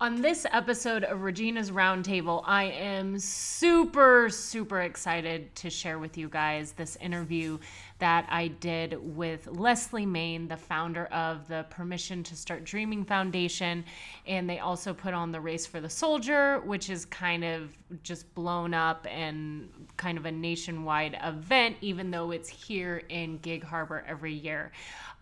On this episode of Regina's Roundtable, I am super, super excited to share with you guys this interview that I did with Leslie Main, the founder of the Permission to Start Dreaming Foundation. And they also put on the Race for the Soldier, which is kind of just blown up and kind of a nationwide event, even though it's here in Gig Harbor every year.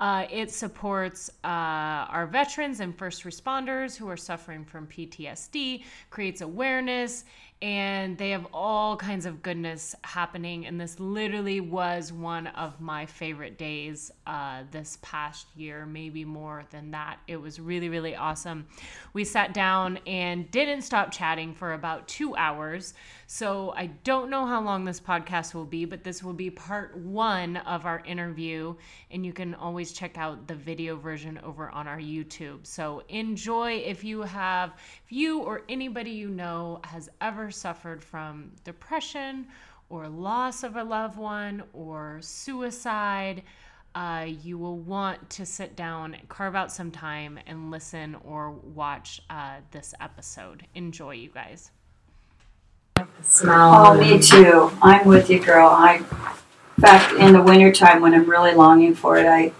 Uh, it supports uh, our veterans and first responders who are suffering from PTSD, creates awareness, and they have all kinds of goodness happening. And this literally was one of my favorite days uh, this past year, maybe more than that. It was really, really awesome. We sat down and didn't stop chatting for about two hours. So I don't know how long this podcast will be, but this will be part one of our interview. And you can always check out the video version over on our YouTube. So enjoy if you have, if you or anybody you know has ever suffered from depression or loss of a loved one or suicide. Uh, you will want to sit down, carve out some time, and listen or watch uh, this episode. Enjoy, you guys smell. Oh, me too. I'm with you, girl. I, in fact, in the wintertime when I'm really longing for it, I,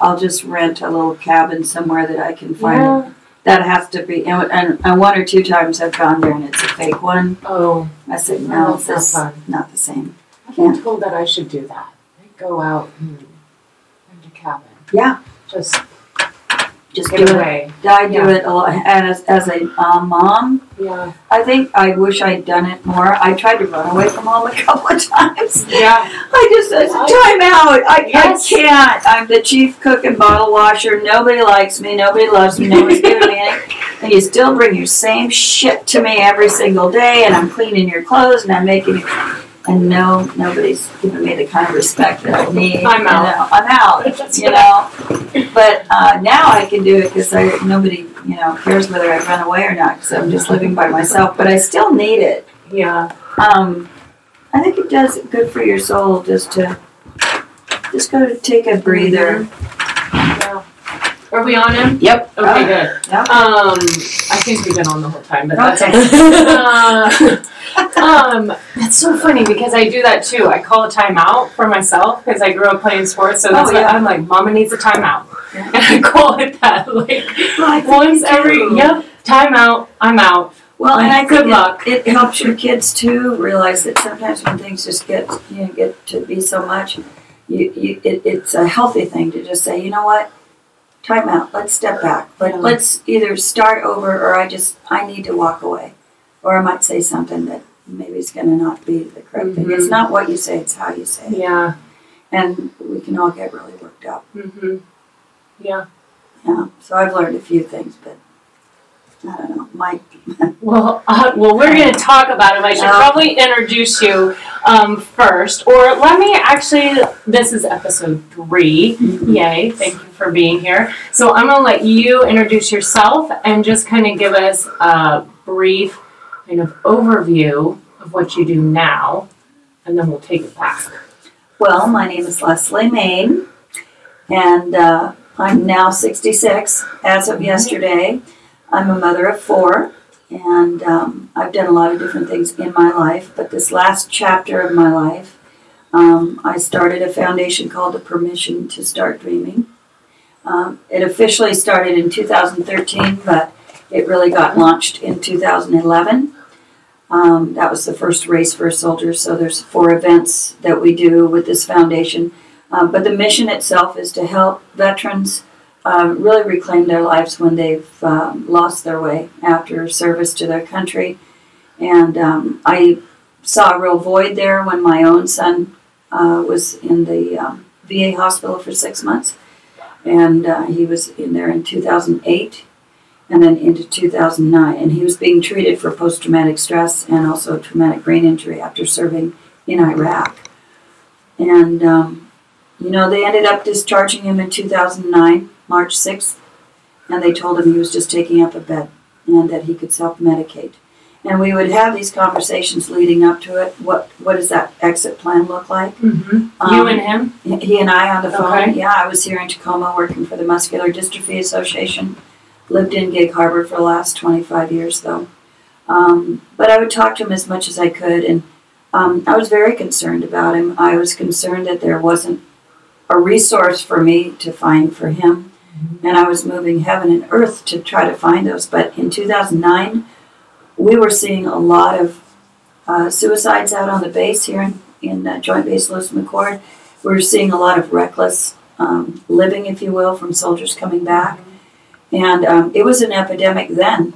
I'll just rent a little cabin somewhere that I can find. Yeah. That has to be, and, and, and, one or two times I've gone there and it's a fake one. Oh, I said no, that's not, not the same. I've been told that I should do that. I go out and rent a cabin. Yeah. Just just do away. it. I do yeah. it a lot. And as, as a um, mom, yeah, I think I wish I'd done it more. I tried to run away from home a couple of times. Yeah, I just said, time out. I, yes. I can't. I'm the chief cook and bottle washer. Nobody likes me. Nobody loves me. Nobody's giving me anything. And you still bring your same shit to me every single day. And I'm cleaning your clothes and I'm making you and no, nobody's giving me the kind of respect that I need. I'm out. You know, I'm out. you know, but uh, now I can do it because nobody, you know, cares whether I run away or not because I'm just living by myself. But I still need it. Yeah. Um, I think it does good for your soul just to just go to take a breather. Yeah. Are we on him? Yep. Okay, good. Yep. Um, I think we've been on the whole time, but okay. that's okay. uh, um, that's so funny because I do that too. I call a timeout for myself because I grew up playing sports, so that's oh, yeah. I'm like, Mama needs a timeout, yeah. and I call it that like well, once every yep timeout. I'm out. Well, and I good luck. It, it, helps your kids too realize that sometimes when things just get you know get to be so much, you, you it, it's a healthy thing to just say, you know what, time out. Let's step back. Let, yeah. Let's either start over or I just I need to walk away or I might say something that maybe it's going to not be the correct mm-hmm. thing. It's mm-hmm. not what you say; it's how you say it. Yeah. And we can all get really worked up. Mm-hmm. Yeah. Yeah. So I've learned a few things, but I don't know. Mike. well, uh, well, we're going to talk about it. I should uh, probably introduce you um, first, or let me actually. This is episode 3 mm-hmm. Yay! Thank you for being here. So I'm going to let you introduce yourself and just kind of give us a brief kind of overview of what you do now, and then we'll take it back. Well, my name is Leslie Main, and uh, I'm now 66 as of yesterday. I'm a mother of four, and um, I've done a lot of different things in my life, but this last chapter of my life, um, I started a foundation called the Permission to Start Dreaming. Um, it officially started in 2013, but it really got launched in 2011. Um, that was the first race for a soldier. So there's four events that we do with this foundation. Um, but the mission itself is to help veterans um, really reclaim their lives when they've um, lost their way after service to their country. And um, I saw a real void there when my own son uh, was in the um, VA hospital for six months. And uh, he was in there in 2008 and then into 2009. And he was being treated for post traumatic stress and also traumatic brain injury after serving in Iraq. And, um, you know, they ended up discharging him in 2009, March 6th, and they told him he was just taking up a bed and that he could self medicate. And we would have these conversations leading up to it. What what does that exit plan look like? Mm-hmm. Um, you and him? He and I on the phone. Okay. Yeah, I was here in Tacoma working for the Muscular Dystrophy Association lived in Gig Harbor for the last 25 years, though. Um, but I would talk to him as much as I could, and um, I was very concerned about him. I was concerned that there wasn't a resource for me to find for him, and I was moving heaven and earth to try to find those. But in 2009, we were seeing a lot of uh, suicides out on the base here in, in uh, Joint Base Lewis McChord. We were seeing a lot of reckless um, living, if you will, from soldiers coming back. And um, it was an epidemic then.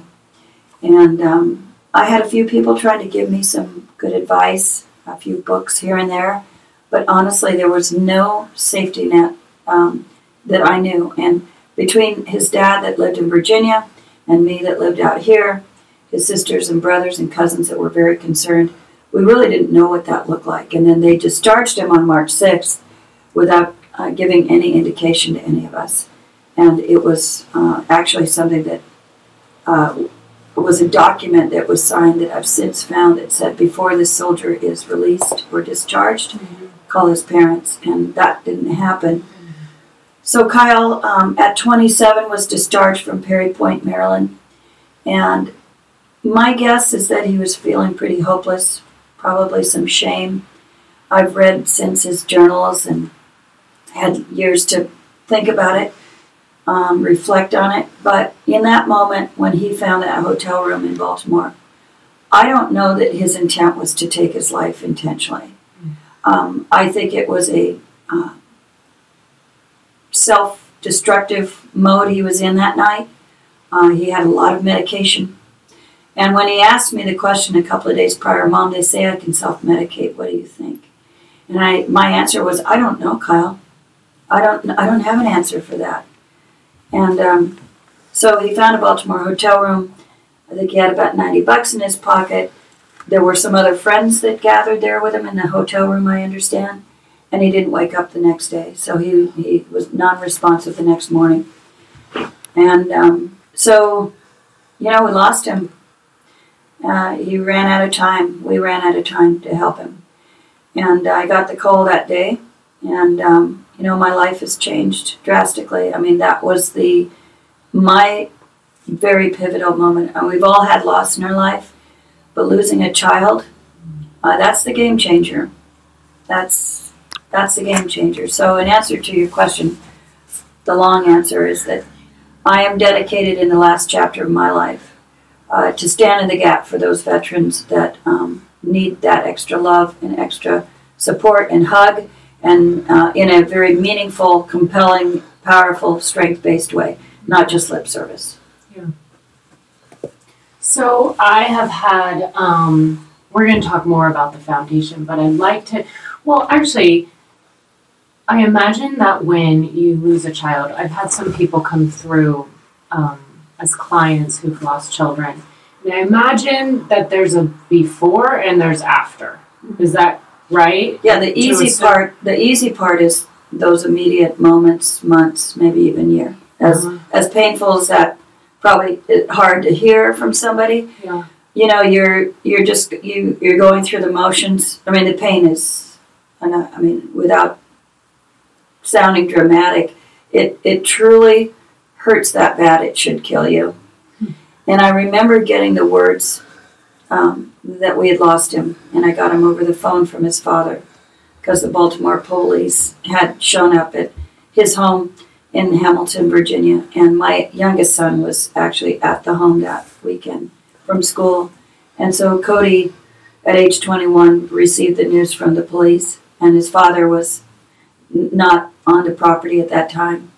And um, I had a few people trying to give me some good advice, a few books here and there. But honestly, there was no safety net um, that I knew. And between his dad that lived in Virginia and me that lived out here, his sisters and brothers and cousins that were very concerned, we really didn't know what that looked like. And then they discharged him on March 6th without uh, giving any indication to any of us. And it was uh, actually something that uh, was a document that was signed that I've since found that said before this soldier is released or discharged, mm-hmm. call his parents. And that didn't happen. So Kyle, um, at 27, was discharged from Perry Point, Maryland. And my guess is that he was feeling pretty hopeless, probably some shame. I've read since his journals and had years to think about it, um, reflect on it. But in that moment, when he found that hotel room in Baltimore, I don't know that his intent was to take his life intentionally. Um, I think it was a uh, self destructive mode he was in that night. Uh, he had a lot of medication. And when he asked me the question a couple of days prior, Mom, they say I can self medicate. What do you think? And I, my answer was, I don't know, Kyle. I don't, I don't have an answer for that. And um, so he found a Baltimore hotel room. I think he had about 90 bucks in his pocket. There were some other friends that gathered there with him in the hotel room, I understand. And he didn't wake up the next day. So he, he was non responsive the next morning. And um, so, you know, we lost him. Uh, he ran out of time. We ran out of time to help him. And I got the call that day. And um, you know, my life has changed drastically. I mean, that was the my very pivotal moment. And we've all had loss in our life, but losing a child, uh, that's the game changer. That's that's the game changer. So, in answer to your question, the long answer is that I am dedicated in the last chapter of my life uh, to stand in the gap for those veterans that um, need that extra love and extra support and hug and uh, in a very meaningful, compelling, powerful, strength based way, not just lip service. Yeah. So I have had, um, we're going to talk more about the foundation, but I'd like to, well, actually, I imagine that when you lose a child, I've had some people come through um, as clients who've lost children. And I imagine that there's a before and there's after. Is that right? Yeah, the easy part, the easy part is those immediate moments, months, maybe even year. As uh-huh. as painful as that probably hard to hear from somebody. Yeah. You know, you're you're just you you're going through the motions. I mean, the pain is, I mean, without sounding dramatic, it it truly hurts that bad. It should kill you. Hmm. And I remember getting the words um, that we had lost him, and I got him over the phone from his father because the Baltimore police had shown up at his home in Hamilton, Virginia, and my youngest son was actually at the home that weekend from school. And so Cody, at age 21, received the news from the police, and his father was not on the property at that time.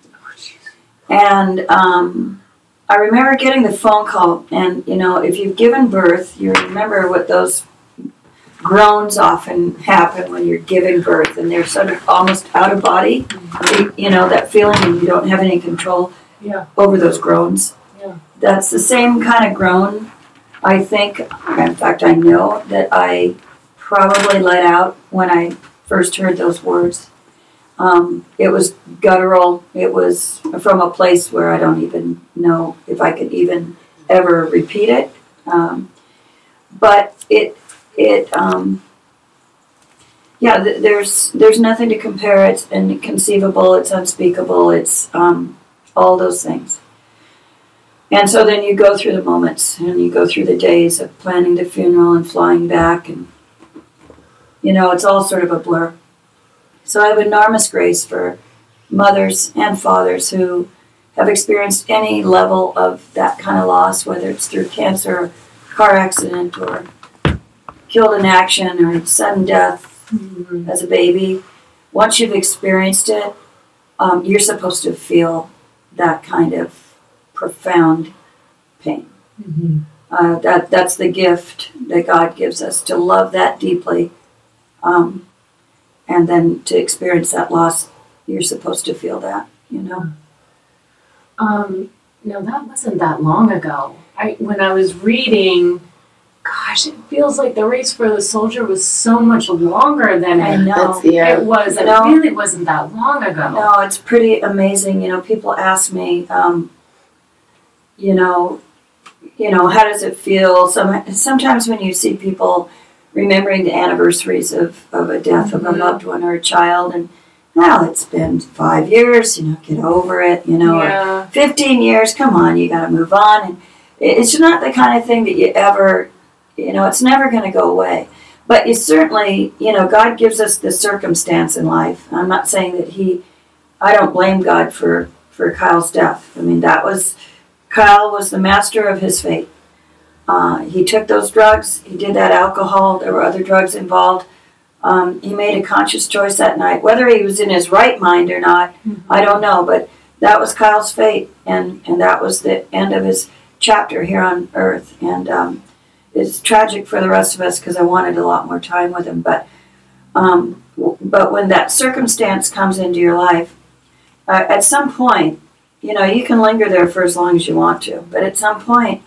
And um, I remember getting the phone call, and you know, if you've given birth, you remember what those groans often happen when you're giving birth, and they're sort of almost out of body. You know, that feeling, and you don't have any control yeah. over those groans. Yeah. That's the same kind of groan, I think. In fact, I know that I probably let out when I first heard those words. Um, it was guttural. It was from a place where I don't even know if I could even ever repeat it. Um, but it it um, yeah, th- there's there's nothing to compare. It's inconceivable. It's unspeakable. It's um, all those things. And so then you go through the moments and you go through the days of planning the funeral and flying back and you know, it's all sort of a blur. So I have enormous grace for mothers and fathers who have experienced any level of that kind of loss, whether it's through cancer, car accident, or killed in action, or sudden death Mm-hmm. as a baby. Once you've experienced it, um, you're supposed to feel that kind of profound pain. Mm-hmm. Uh, that that's the gift that God gives us to love that deeply, um, and then to experience that loss. You're supposed to feel that, you know. Um, no, that wasn't that long ago. I when I was reading, gosh, it feels like the race for the soldier was so much longer than I know. Yeah. it was. It really wasn't that long ago. No, it's pretty amazing. You know, people ask me, um, you know, you know, how does it feel? Some sometimes when you see people remembering the anniversaries of, of a death of a Mhm. loved one or a child, and now it's been five years. You know, get over it. You know, or yeah. 15 years, come on, you got to move on. And it's not the kind of thing that you ever, you know, it's never going to go away. But you certainly, you know, God gives us the circumstance in life. I'm not saying that He, I don't blame God for, for Kyle's death. I mean, that was, Kyle was the master of his fate. Uh, he took those drugs, he did that alcohol, there were other drugs involved. Um, he made a conscious choice that night. Whether he was in his right mind or not, I don't know, but that was Kyle's fate, and and that was the end of his chapter here on Earth. And um, it's tragic for the rest of us because I wanted a lot more time with him. But um, w- but when that circumstance comes into your life, uh, at some point, you know, you can linger there for as long as you want to, but at some point.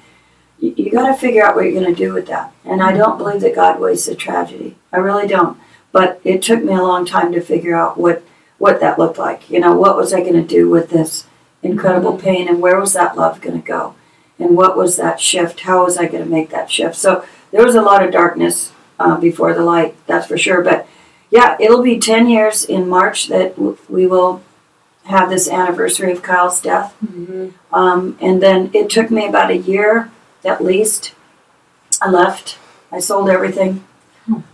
You, you got to figure out what you're going to do with that. And I don't believe that God wastes a tragedy. I really don't. But it took me a long time to figure out what what that looked like. You know, what was I going to do with this incredible pain and where was that love going to go? And what was that shift? How was I going to make that shift? So there was a lot of darkness uh, before the light, that's for sure. But yeah, it'll be 10 years in March that w- we will have this anniversary of Kyle's death. Mhm. Um, and then it took me about a year at least. I left. I sold everything,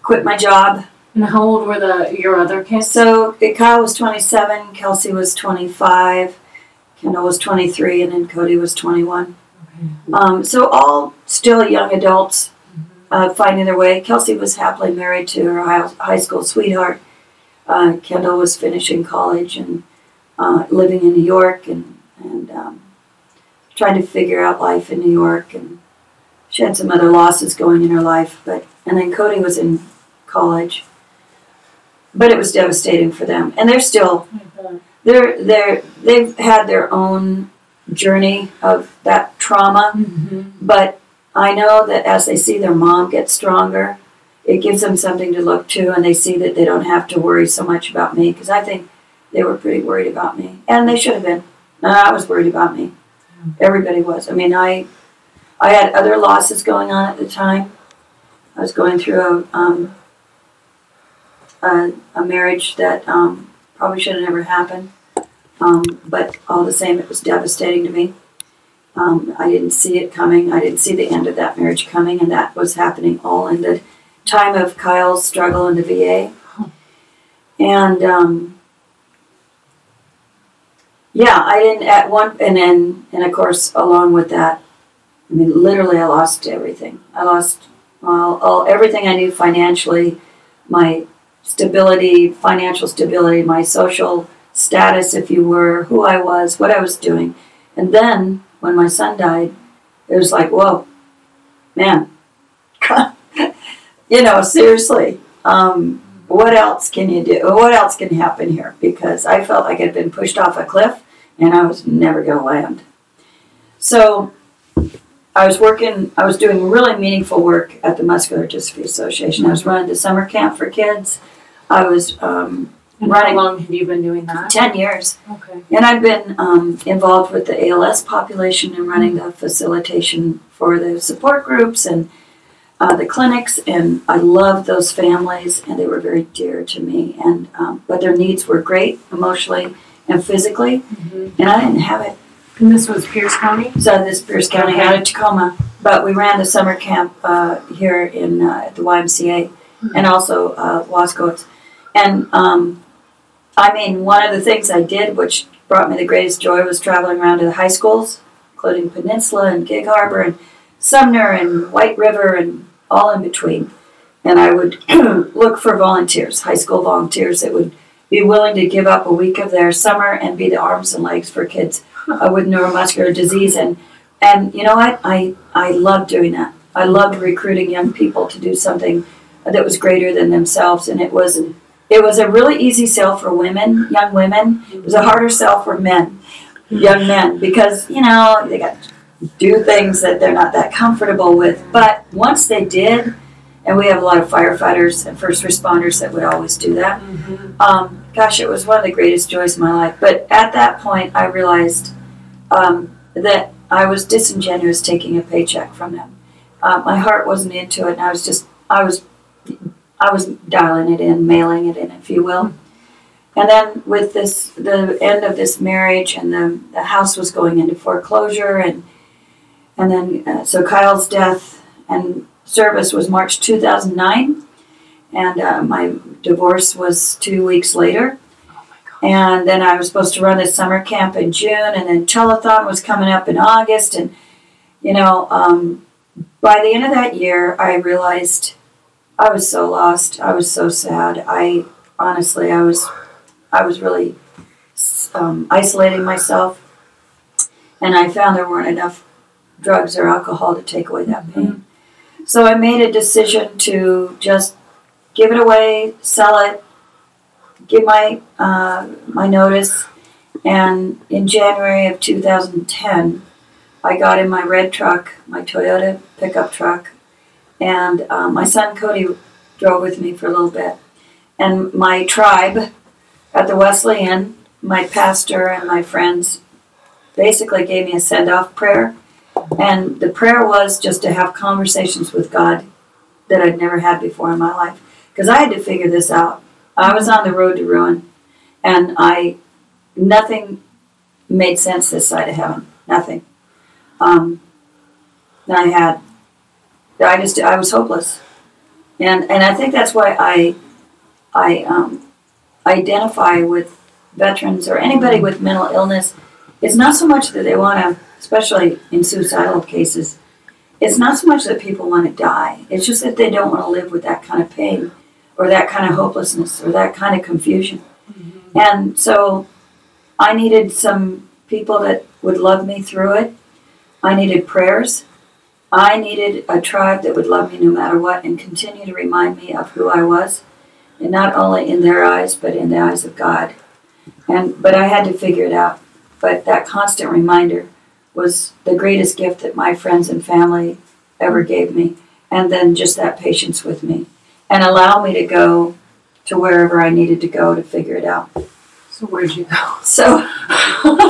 quit my job, And how old were the your other kids? so Kyle was 27, Kelsey was 25, Kendall was 23, and then Cody was 21. Um, so all still young adults uh, finding their way. Kelsey was happily married to her high, high school sweetheart. Uh, Kendall was finishing college and uh, living in New York and, and um, trying to figure out life in New York. And she had some other losses going in her life. But and then Cody was in college. But it was devastating for them. And they're still they're they're they've had their own journey of that trauma. Mhm. but i know that as they see their mom get stronger it gives them something to look to and they see that they don't have to worry so much about me because i think they were pretty worried about me. And they should have been. I was worried about me. Everybody was. I mean i i had other losses going on at the time i was going through a um, a, a marriage that um, probably should have never happened. Um, but all the same, it was devastating to me. Um, I didn't see it coming. I didn't see the end of that marriage coming, and that was happening all in the time of Kyle's struggle in the VA. And um, yeah, I didn't at one, and then and of course along with that, I mean, literally, I lost everything. I lost well, all everything I knew financially, my stability, financial stability, my social status, if you were, who I was, what I was doing. And then when my son died, it was like, whoa, man, you know, seriously, um, what else can you do? What else can happen here? Because I felt like I'd been pushed off a cliff and I was never going to land. So I was working, I was doing really meaningful work at the Muscular Dystrophy Association. I was running the summer camp for kids. I was um, And Running. how long have you been doing that? 10 years. Okay. And I've been um, involved with the ALS population and running the facilitation for the support groups and uh, the clinics. And I loved those families, and they were very dear to me. And um, but their needs were great emotionally and physically, Mhm. and I didn't have it. And this was Pierce County? So this Pierce County out of Tacoma, but we ran the summer camp uh, here in uh, at the YMCA and also uh, Wasco's. And um, I mean, one of the things I did, which brought me the greatest joy, was traveling around to the high schools, including Peninsula and Gig Harbor and Sumner and White River and all in between. And I would look for volunteers, high school volunteers that would be willing to give up a week of their summer and be the arms and legs for kids uh, with neuromuscular disease. And and you know what? I I love doing that. I loved recruiting young people to do something that was greater than themselves, and it was it was a really easy sell for women, young women. It was a harder sell for men, young men, because you know they got to do things that they're not that comfortable with. But once they did, and we have a lot of firefighters and first responders that would always do that. Um, gosh, it was one of the greatest joys of my life. But at that point, I realized um, that I was disingenuous taking a paycheck from them. Uh, my heart wasn't into it, and I was just, I was, I was dialing it in, mailing it in, if you will. And then with this, the end of this marriage, and the the house was going into foreclosure, and and then uh, so Kyle's death and service was March 2009, and uh, my divorce was two weeks later. And then I was supposed to run this summer camp in June, and then telethon was coming up in August. And, you know, um, by the end of that year, I realized I was so lost. I was so sad. I honestly, I was, I was really um, isolating myself. And I found there weren't enough drugs or alcohol to take away that pain. So I made a decision to just give it away, sell it, give my uh, my notice, and in January of 2010, I got in my red truck, my Toyota pickup truck, and um, my son Cody drove with me for a little bit, and my tribe at the Wesleyan, my pastor and my friends, basically gave me a send off prayer, and the prayer was just to have conversations with God that I'd never had before in my life because I had to figure this out. I was on the road to ruin, and I nothing made sense this side of heaven. Nothing. Um, I had. I just I was hopeless, and and I think that's why I I um, identify with veterans or anybody with mental illness. It's not so much that they want to, especially in suicidal cases. It's not so much that people want to die. It's just that they don't want to live with that kind of pain or that kind of hopelessness or that kind of confusion. Mm-hmm. And so I needed some people that would love me through it. I needed prayers. I needed a tribe that would love me no matter what and continue to remind me of who I was, and not only in their eyes, but in the eyes of God. And but I had to figure it out. But that constant reminder was the greatest gift that my friends and family ever gave me. And then just that patience with me and allow me to go to wherever I needed to go to figure it out. So where'd you go? So,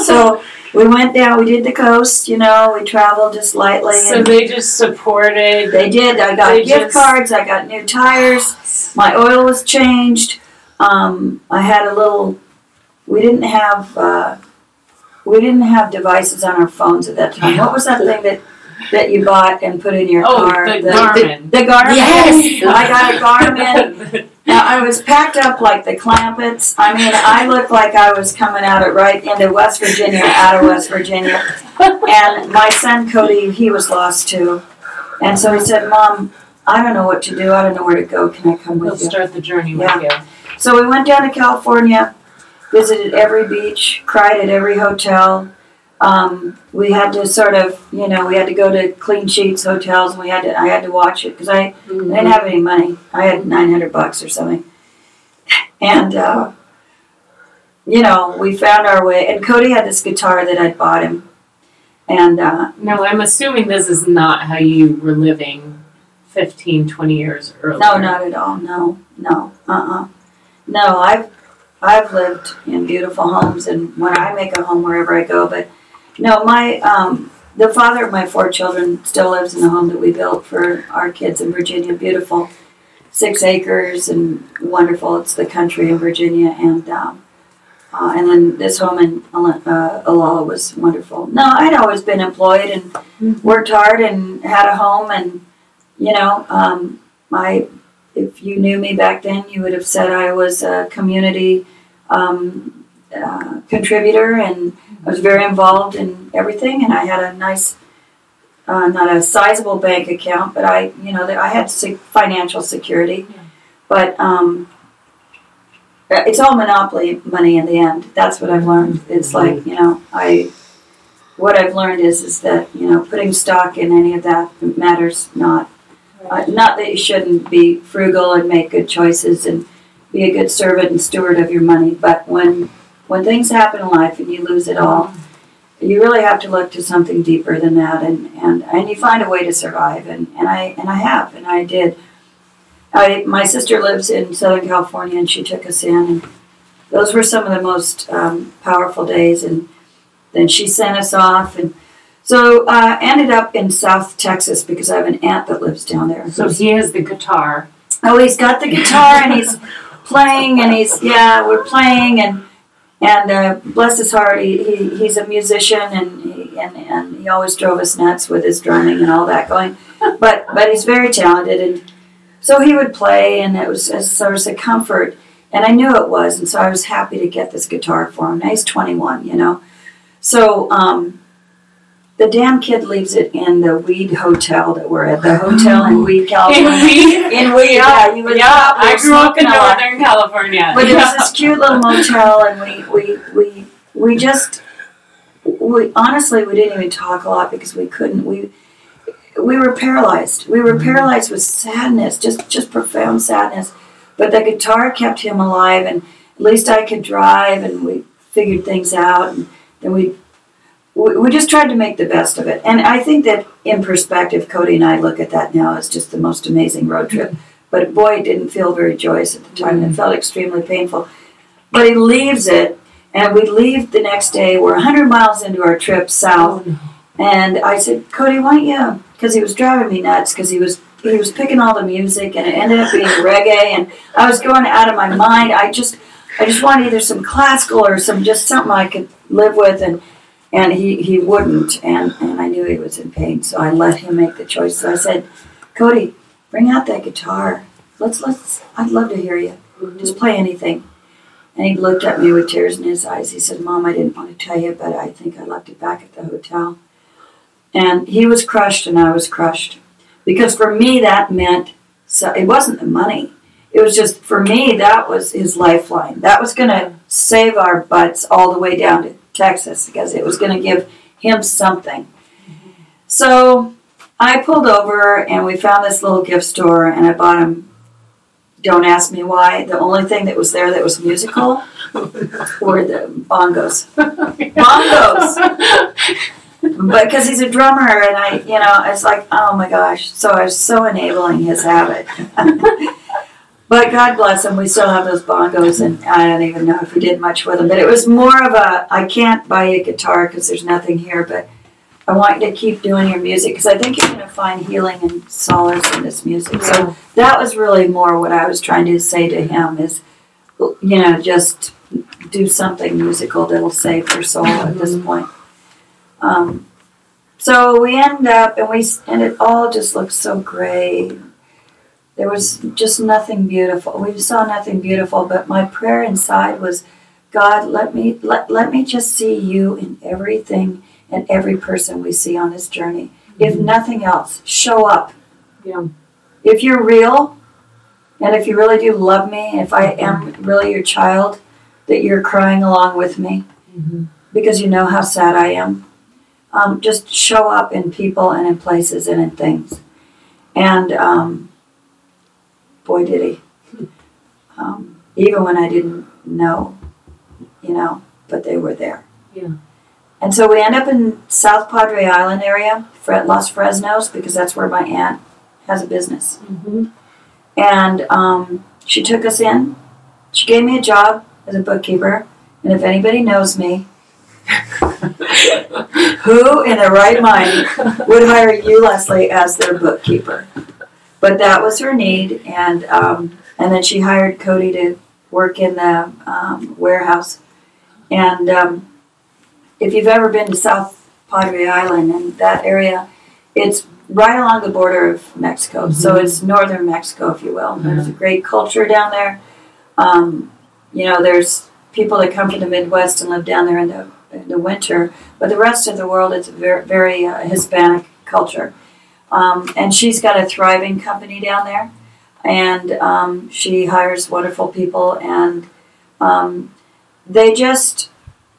so we went down. We did the coast. You know, we traveled just lightly. So they just supported. they did. I got gift just- cards. I got new tires. My oil was changed. Um, I had a little. We didn't have. Uh, we didn't have devices on our phones at that time. What was that thing that that you bought and put in your Oh, car? the Garmin. The, Garmin. Yes! I got a Garmin. Now I was packed up like the Clampetts. I mean, I looked like I was coming out of right into West Virginia, out of West Virginia. And my son Cody, he was lost too. And so he said, "Mom, I don't know what to do. I don't know where to go. Can I come We'll with you?" start the journey with you. So we went down to California, visited every beach, cried at every hotel. Um, we had to sort of, you know, we had to go to clean sheets hotels, and we had to. I had to watch it because I I didn't have any money. I had 900 bucks or something. And, uh, you know, we found our way. And Cody had this guitar that I'd bought him. And, uh, No, I'm assuming this is not how you were living 15, 20 years earlier. no, not at all. No, no, uh-uh. No, I've, I've lived in beautiful homes and when I make a home wherever I go, but no, my, um, the father of my four children still lives in the home that we built for our kids in Virginia. Beautiful, six acres and wonderful. It's the country in Virginia, and um, uh, and then this home in uh, Olalla was wonderful. No, I'd always been employed and Mhm. worked hard and had a home, and you know, um, I if you knew me back then, you would have said I was a community um, uh, contributor, and I was very involved in everything, and I had a nice. Uh, not a sizable bank account, but I, you know, I had financial security. Yeah. But um, uh, it's all monopoly money in the end. That's what I've learned. It's like you know, I what I've learned is is that you know putting stock in any of that matters not. Uh, not that you shouldn't be frugal and make good choices and be a good servant and steward of your money, but when when things happen in life and you lose it all, you really have to look to something deeper than that, and, and, and you find a way to survive, and, and I and I have, and I did. I my sister lives in Southern California, and she took us in, and those were some of the most um, powerful days, and then she sent us off, and so uh, ended up in South Texas because I have an aunt that lives down there. So he has the guitar. Oh, he's got the guitar and he's playing and he's yeah, we're playing and and uh, bless his heart, he, he he's a musician and he and, and he always drove us nuts with his drumming and all that going. But but he's very talented and so he would play and it was a source of comfort and I knew it was and so I was happy to get this guitar for him. Now he's 21, you know. So um, the damn kid leaves it in the Weed Hotel that we're at, the hotel in oh. Weed, California. In. Weed? In Weed, yeah, you would Yeah, I grew up in smoking a lot. Northern California. But it was this cute little motel, and we we we we just we honestly we didn't even talk a lot because we couldn't we we were paralyzed. We were mm-hmm. paralyzed with sadness, just just profound sadness. But the guitar kept him alive, and at least I could drive, and we figured things out, and then we. We we just tried to make the best of it. And I think that in perspective, Cody and I look at that now as just the most amazing road trip. But boy, it didn't feel very joyous at the time. It felt extremely painful. But he leaves it, and we leave the next day. We're 100 miles into our trip south, oh, and I said, Cody, why don't you? Because he was driving me nuts. Because he was he was picking all the music, and it ended up being reggae, and I was going out of my mind. I just I just wanted either some classical or some just something I could live with, and and he he wouldn't, and and I knew he was in pain, so I let him make the choice. So I said, Cody, bring out that guitar. Let's let's. I'd love to hear you. Mm-hmm. Just play anything. And he looked at me with tears in his eyes. He said, Mom, I didn't want to tell you, but I think I left it back at the hotel. And he was crushed, and I was crushed. Because for me, that meant, so it wasn't the money. It was just, for me, that was his lifeline. That was going to mm-hmm. save our butts all the way down to Texas because it was going to give him something. So I pulled over, and we found this little gift store, and I bought him don't ask me why. The only thing that was there that was musical were the bongos. Bongos! But because he's a drummer, and I, you know, it's like, oh my gosh. So I was so enabling his habit. but God bless him, we still have those bongos, and I don't even know if we did much with them. But it was more of a, I can't buy you a guitar because there's nothing here, but I want you to keep doing your music because I think you're going to find healing and solace in this music. So that was really more what I was trying to say to him is, you know, just do something musical that'll save your soul at this point. Um, so we end up, and we and it all just looks so gray. There was just nothing beautiful. We saw nothing beautiful, but my prayer inside was, God, let me let, let me just see you in everything and every person we see on this journey. If nothing else, show up. Yeah. If you're real, and if you really do love me, if I am really your child, that you're crying along with me Mhm. because you know how sad I am. Um, just show up in people and in places and in things. And um, boy, did he. Um, even when I didn't know, you know, but they were there. Yeah. And so we end up in South Padre Island area, Los Fresnos, because that's where my aunt has a business. Mm-hmm. And um, she took us in. She gave me a job as a bookkeeper. And if anybody knows me, who in their right mind would hire you, Leslie, as their bookkeeper? But that was her need, and um, and then she hired Cody to work in the um, warehouse, And um, if you've ever been to South Padre Island and that area, it's right along the border of Mexico. So it's northern Mexico, if you will. There's a great culture down there. Um, you know, there's people that come from the Midwest and live down there in the in the winter, but the rest of the world it's a very very uh, Hispanic culture. Um, and she's got a thriving company down there, and um, she hires wonderful people, and um, they just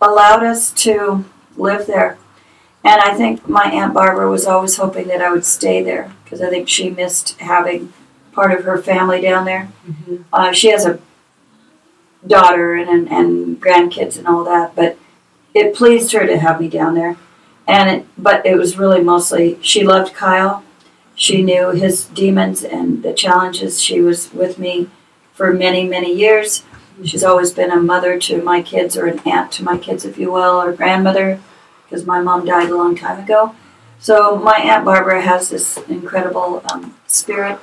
allowed us to live there. And I think my Aunt Barbara was always hoping that I would stay there because I think she missed having part of her family down there. Mhm. Uh, she has a daughter and, and, and grandkids and all that, but it pleased her to have me down there. And it, but it was really mostly she loved Kyle. She knew his demons and the challenges. She was with me for many, many years. She's always been a mother to my kids, or an aunt to my kids, if you will, or grandmother, because my mom died a long time ago. So my aunt Barbara has this incredible um, spirit,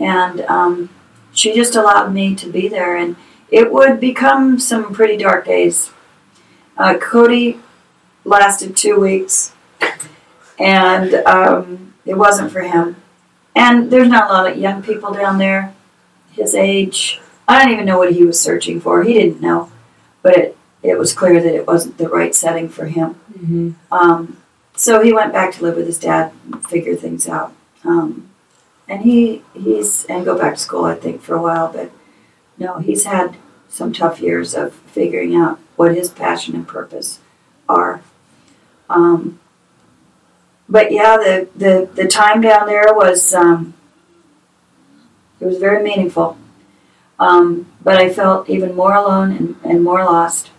and um, she just allowed me to be there. And it would become some pretty dark days. Uh, Cody lasted two weeks, and um, it wasn't for him. And there's not a lot of young people down there his age. I don't even know what he was searching for. He didn't know, but it, it was clear that it wasn't the right setting for him. Mhm. Um, so he went back to live with his dad and figure things out. Um, and he he's and go back to school I think for a while, but no, he's had some tough years of figuring out what his passion and purpose are. Um, but yeah, the, the, the time down there was um, it was very meaningful. Um, but I felt even more alone and, and more lost.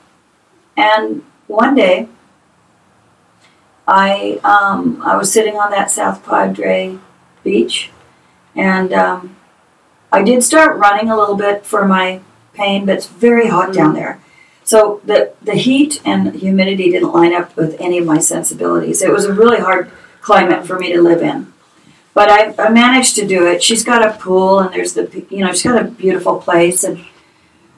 And one day, I um, I was sitting on that South Padre beach, and um, I did start running a little bit for my pain, but it's very hot down there. So the the heat and humidity didn't line up with any of my sensibilities. It was a really hard climate for me to live in. But I, I managed to do it. She's got a pool, and there's the you know she's got a beautiful place and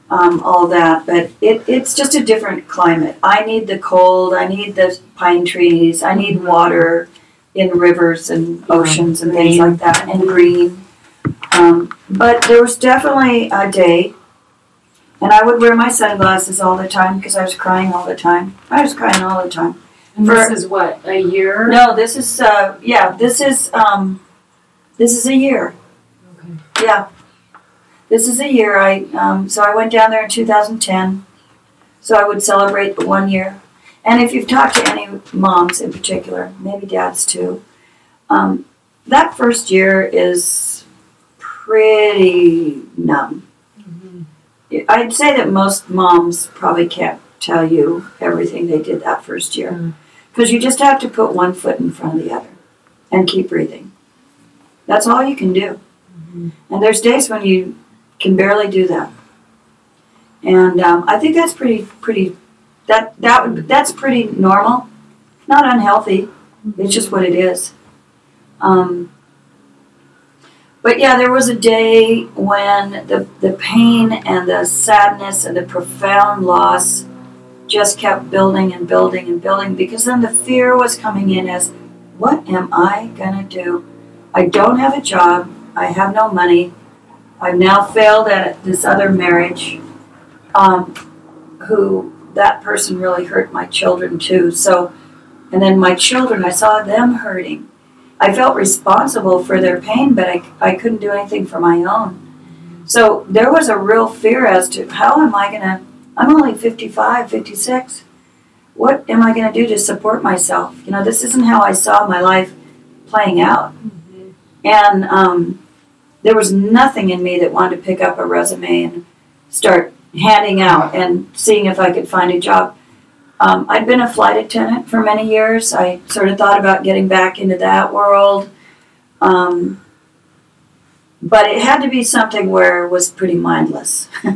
um, all that. But it, it's just a different climate. I need the cold. I need the pine trees. I need water in rivers and oceans and things like that, and green. Um, but there was definitely a day, and I would wear my sunglasses all the time because I was crying all the time. I was crying all the time. And this is what a year. No, this is uh, yeah, this is um, this is a year. Okay. Yeah, this is a year. I um, so I went down there in 2010. So I would celebrate the one year. And if you've talked to any moms in particular, maybe dads too, um, that first year is pretty numb. I'd say that most moms probably can't tell you everything they did that first year. Mm. Because you just have to put one foot in front of the other and keep breathing. That's all you can do. And there's days when you can barely do that. And um, I think that's pretty, pretty, that, that would, that's pretty normal. Not unhealthy. It's just what it is. Um, but yeah, there was a day when the, the pain and the sadness and the profound loss just kept building and building and building because then the fear was coming in as what am I going to do? I don't have a job. I have no money. I've now failed at this other marriage. Um, who that person really hurt my children too. So, and then my children, I saw them hurting. I felt responsible for their pain, but I, I couldn't do anything for my own. So there was a real fear as to how am I going to, I'm only 55, 56. What am I going to do to support myself? You know, this isn't how I saw my life playing out. And um, there was nothing in me that wanted to pick up a resume and start handing out and seeing if I could find a job. Um, I'd been a flight attendant for many years. I sort of thought about getting back into that world. Um, but it had to be something where it was pretty mindless.